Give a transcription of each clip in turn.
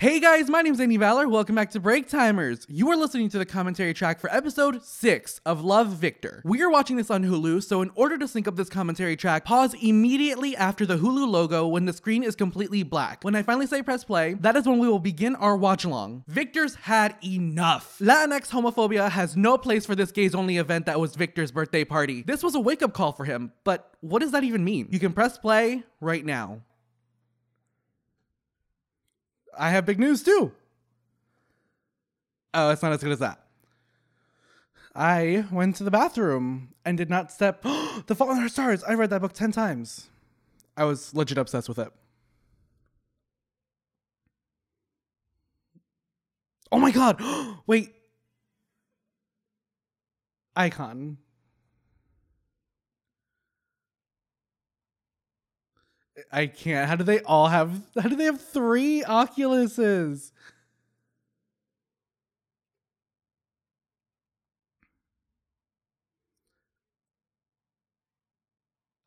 Hey guys, my name's Andy Valor. Welcome back to Break Timers. You are listening to the commentary track for episode 6 of Love Victor. We are watching this on Hulu, so in order to sync up this commentary track, pause immediately after the Hulu logo when the screen is completely black. When I finally say press play, that is when we will begin our watch along. Victor's had enough. Latinx homophobia has no place for this gays only event that was Victor's birthday party. This was a wake up call for him, but what does that even mean? You can press play right now. I have big news too. Oh, it's not as good as that. I went to the bathroom and did not step. the Fault in Our Stars. I read that book 10 times. I was legit obsessed with it. Oh my god. Wait. Icon. I can't. How do they all have how do they have three Oculuses?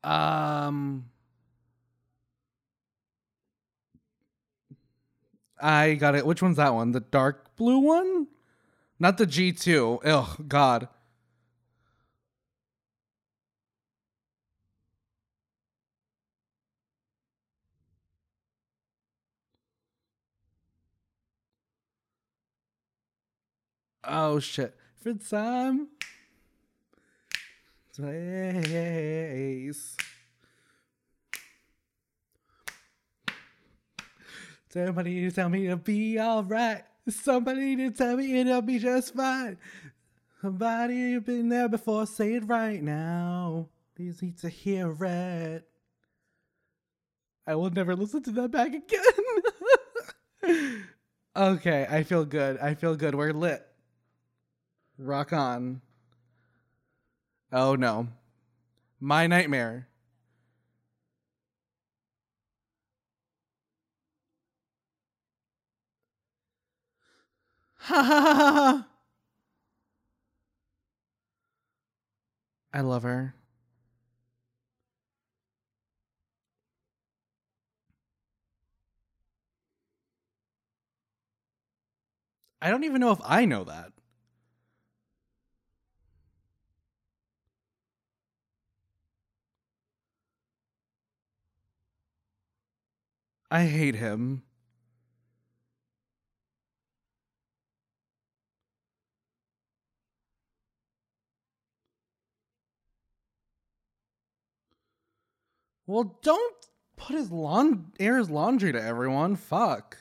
Um I got it. Which one's that one? The dark blue one? Not the G2. Oh god. Oh shit. Some place. Somebody to tell me to be alright. Somebody to tell me it'll be just fine. Somebody you've been there before, say it right now. These need to hear it. I will never listen to that back again. okay, I feel good. I feel good. We're lit. Rock on. Oh no. My nightmare. Ha ha ha ha. I love her. I don't even know if I know that. I hate him. Well, don't put his lawn air his laundry to everyone. Fuck.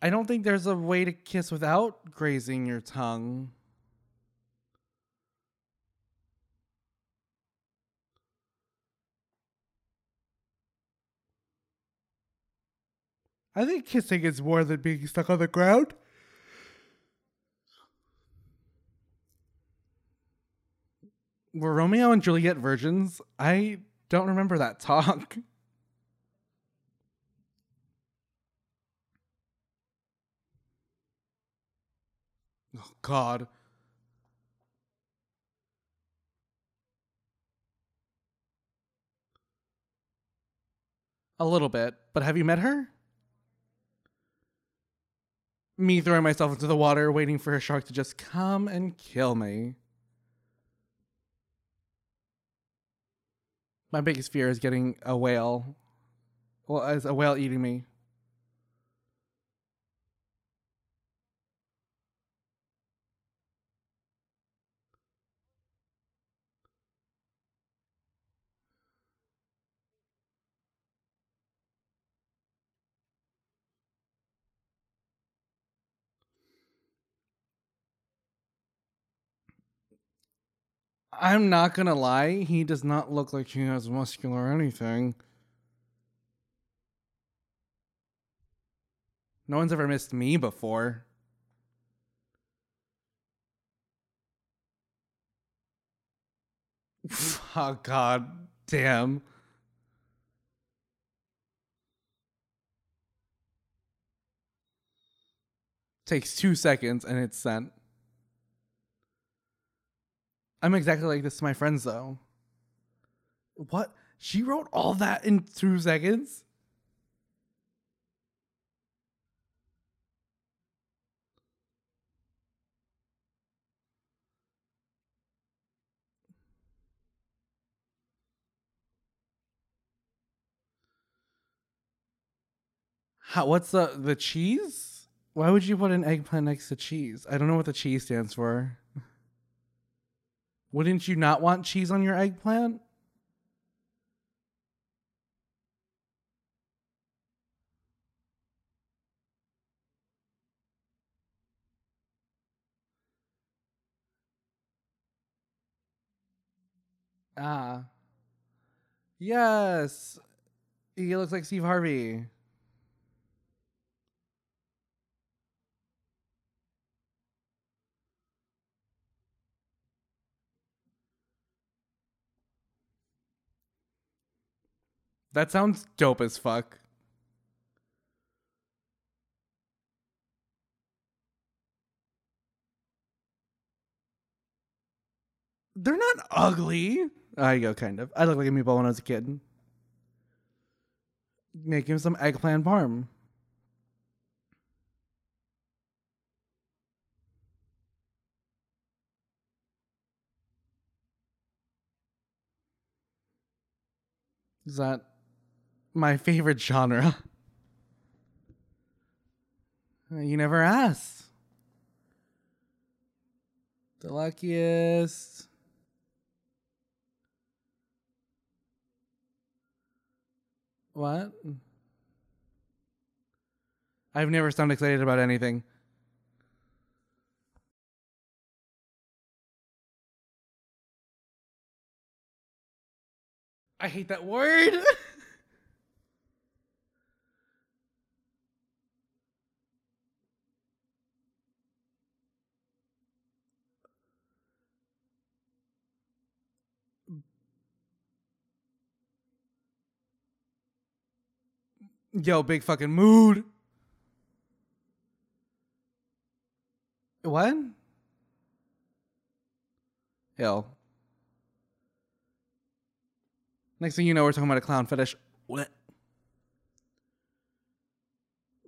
I don't think there's a way to kiss without grazing your tongue. I think kissing is more than being stuck on the ground. Were Romeo and Juliet virgins? I don't remember that talk. Oh, God. A little bit, but have you met her? Me throwing myself into the water, waiting for a shark to just come and kill me. My biggest fear is getting a whale. Well, as a whale eating me. I'm not gonna lie, he does not look like he has muscular anything. No one's ever missed me before. oh god damn. Takes two seconds and it's sent. I'm exactly like this to my friends though. What? She wrote all that in two seconds? How, what's the the cheese? Why would you put an eggplant next to cheese? I don't know what the cheese stands for. Wouldn't you not want cheese on your eggplant? Ah. Yes. He looks like Steve Harvey. That sounds dope as fuck. They're not ugly. I go kind of. I look like a meatball when I was a kid. Make him some eggplant parm. Is that my favorite genre? You never asked. The luckiest. What? I've never sounded excited about anything. I hate that word. Yo, big fucking mood. What? Yo. Next thing you know, we're talking about a clown fetish. What?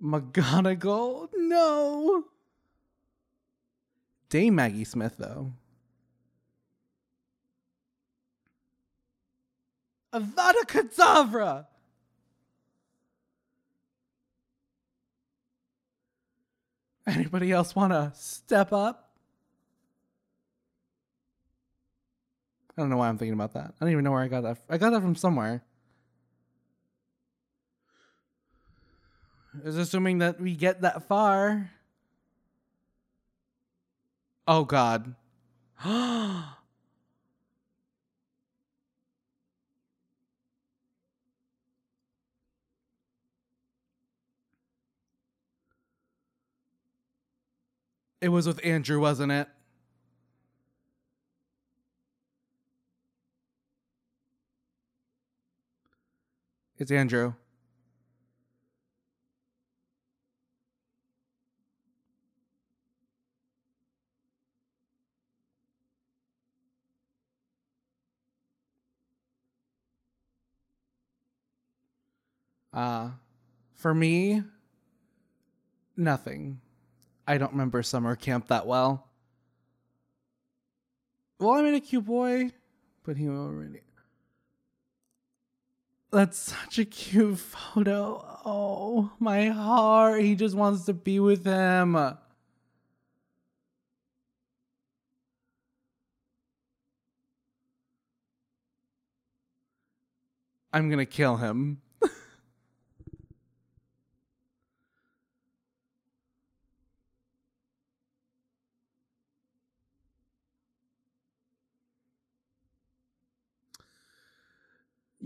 McGonagall? No. Dame Maggie Smith, though. Avada Kedavra! Anybody else want to step up? I don't know why I'm thinking about that. I don't even know where I got that. I got that from somewhere. Is assuming that we get that far. Oh God. it was with Andrew, wasn't it? It's Andrew. Uh, for me, nothing. I don't remember summer camp that well. Well, I made a cute boy, but he already. That's such a cute photo. Oh, my heart. He just wants to be with him. I'm gonna kill him.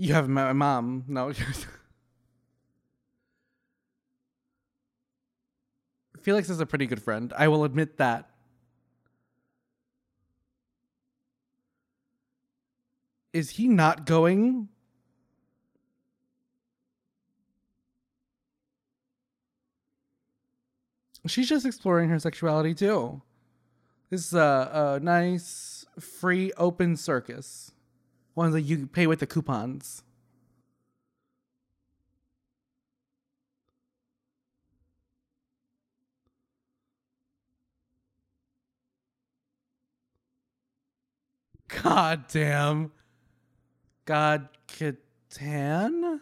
You haven't met my mom. No. Felix is a pretty good friend. I will admit that. Is he not going? She's just exploring her sexuality too. This is a, a nice free open circus. Ones that you pay with the coupons. God damn. God Catan?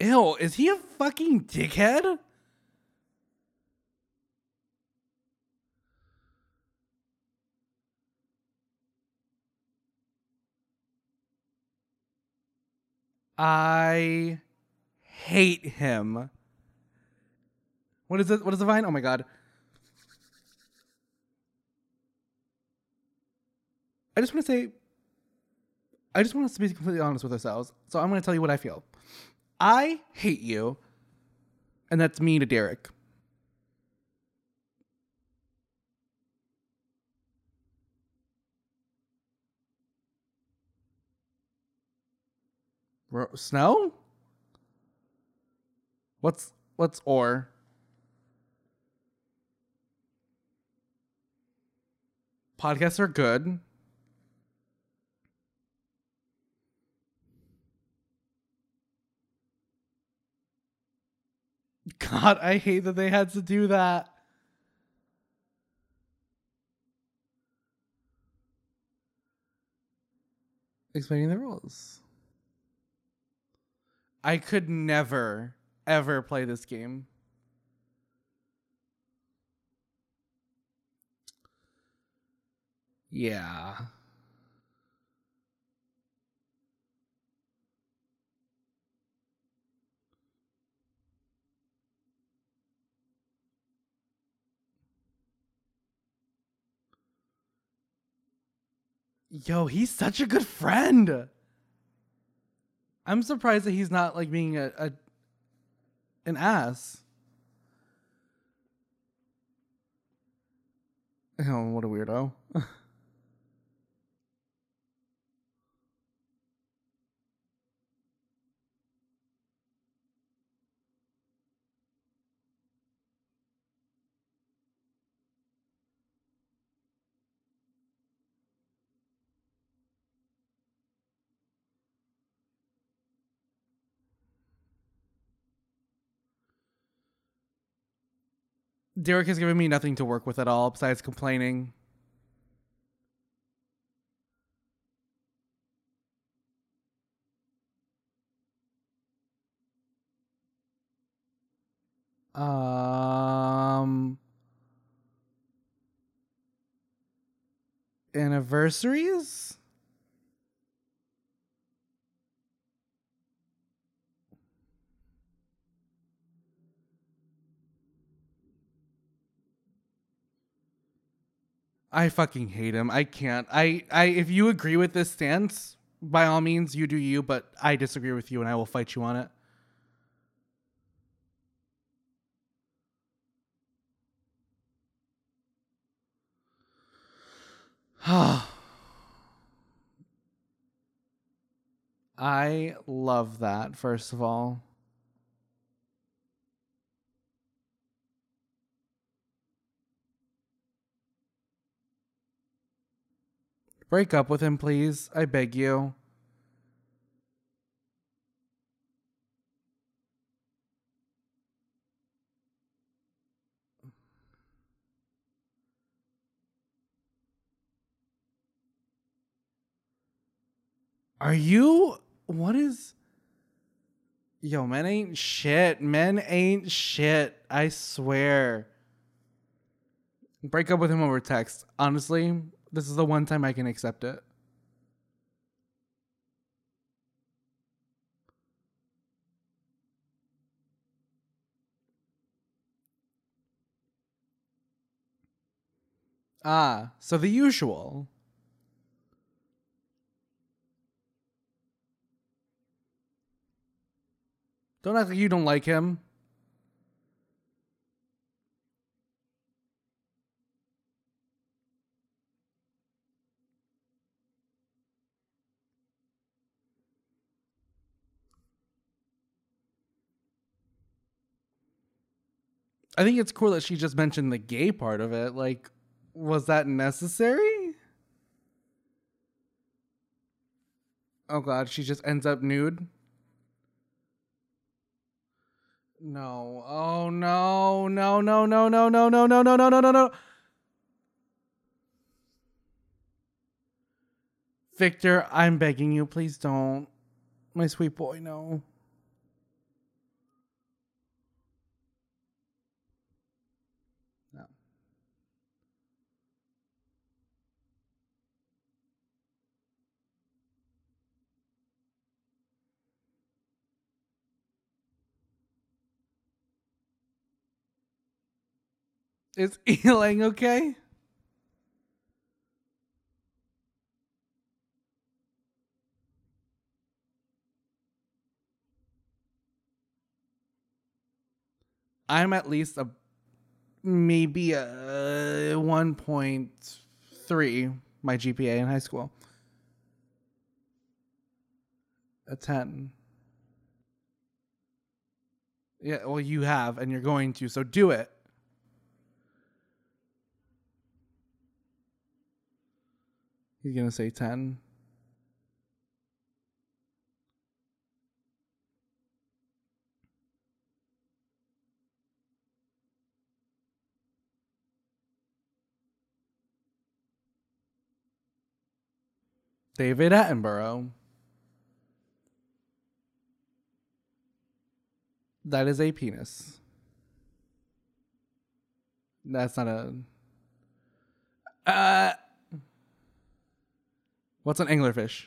Ew, is he a fucking dickhead? I hate him. What is it? What is the vine? Oh my god. I just want to say, I just want us to be completely honest with ourselves. So I'm going to tell you what I feel. I hate you, and that's me to Derek. Snow? What's what's or? Podcasts are good. God, I hate that they had to do that. Explaining the rules. I could never, ever play this game. Yeah. Yo, he's such a good friend. I'm surprised that he's not like being a, a an ass. Oh, what a weirdo. Derek has given me nothing to work with at all besides complaining. Um anniversaries? I fucking hate him. I can't. I I if you agree with this stance, by all means you do you, but I disagree with you and I will fight you on it. I love that, first of all. Break up with him, please. I beg you. Are you. What is. Yo, men ain't shit. Men ain't shit. I swear. Break up with him over text. Honestly, this is the one time I can accept it. Ah, so the usual. Don't act like you don't like him. I think it's cool that she just mentioned the gay part of it. Like, was that necessary? Oh god, she just ends up nude. No. Oh no. No, no, no, no, no, no, no, no, no, no, no, no. Victor, I'm begging you, please don't. My sweet boy, no. Is Elang okay? I'm at least a maybe a 1.3 my GPA in high school. A 10. Yeah, well you have and you're going to, so do it. He's going to say 10. David Attenborough. That is a penis. That's not a. Uh. What's an anglerfish?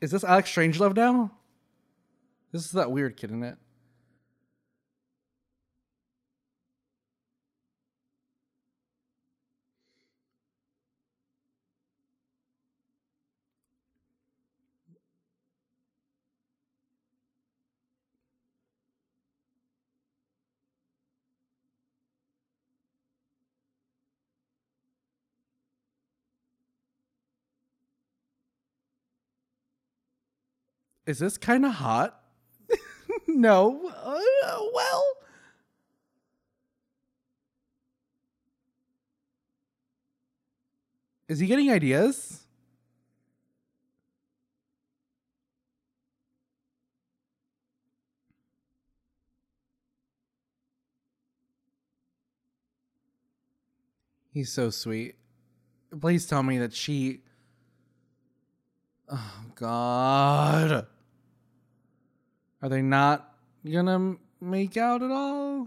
Is this Alex Strangelove now? This is that weird kid in it. Is this kind of hot? no. Uh, well. Is he getting ideas? He's so sweet. Please tell me that she. Oh, God. Are they not gonna make out at all?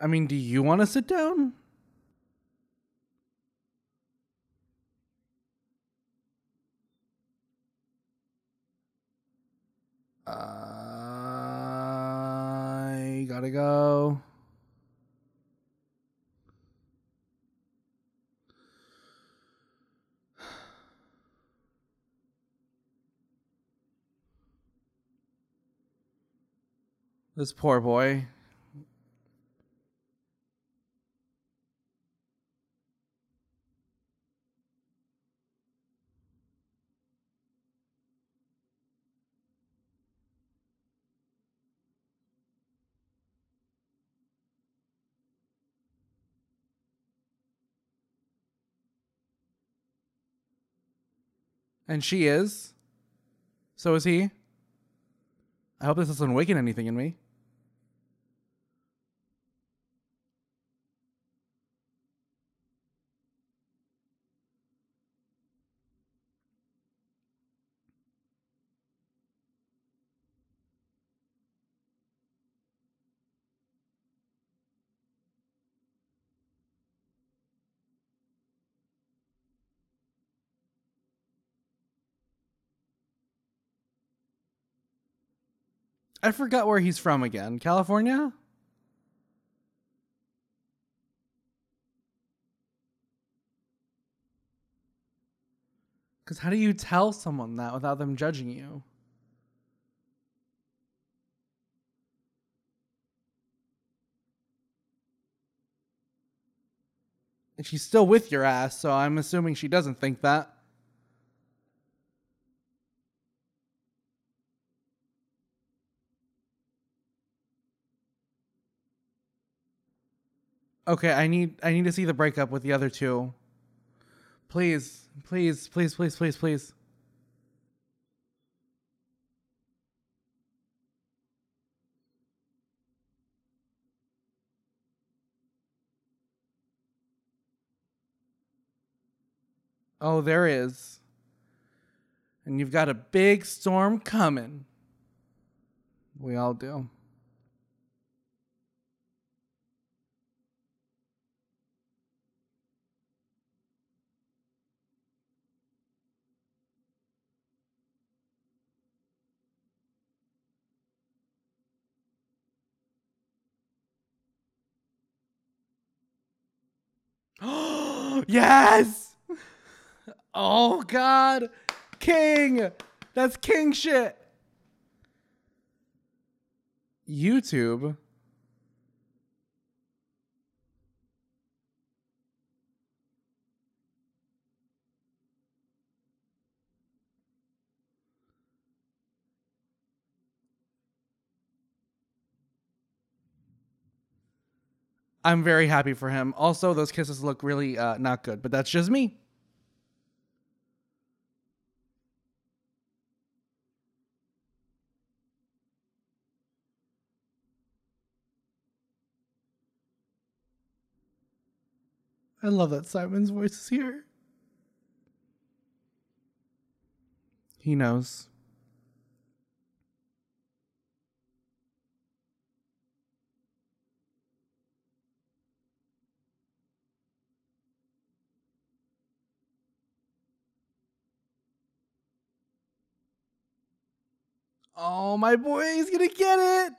I mean, do you want to sit down? I gotta go. This poor boy. And she is. So is he. I hope this doesn't awaken anything in me. I forgot where he's from again. California? Because how do you tell someone that without them judging you? And she's still with your ass, so I'm assuming she doesn't think that. Okay, I need I need to see the breakup with the other two. Please, please, please, please, please, please. Oh, there is. And you've got a big storm coming. We all do. yes! Oh god. King. That's king shit. YouTube. I'm very happy for him. Also, those kisses look really uh, not good, but that's just me. I love that Simon's voice is here. He knows. Oh, my boy, he's gonna get it.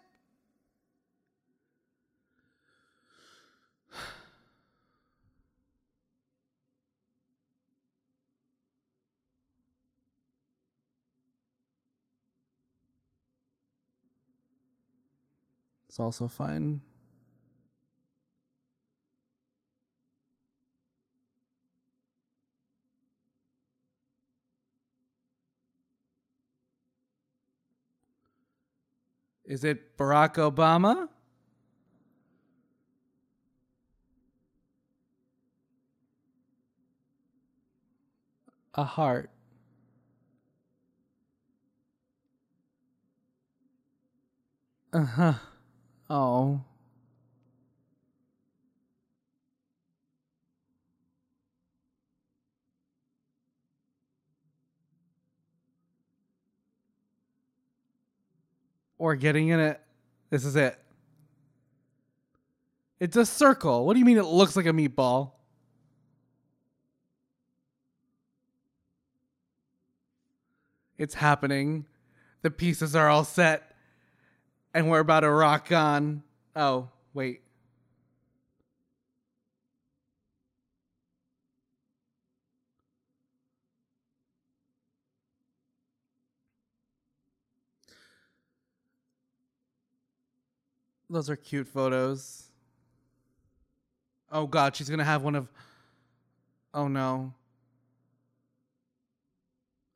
It's also fine. Is it Barack Obama? A heart. Uh huh. Oh. Or getting in it. This is it. It's a circle. What do you mean it looks like a meatball? It's happening. The pieces are all set. And we're about to rock on. Oh, wait. Those are cute photos. Oh god, she's gonna have one of. Oh no.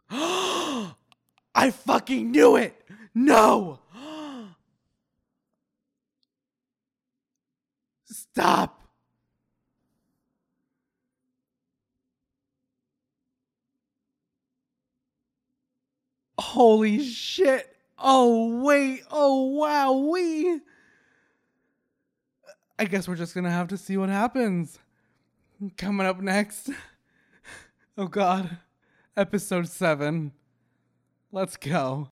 I fucking knew it! No! Stop! Holy shit! Oh wait! Oh wow! We. I guess we're just gonna have to see what happens. Coming up next. Oh god. Episode 7. Let's go.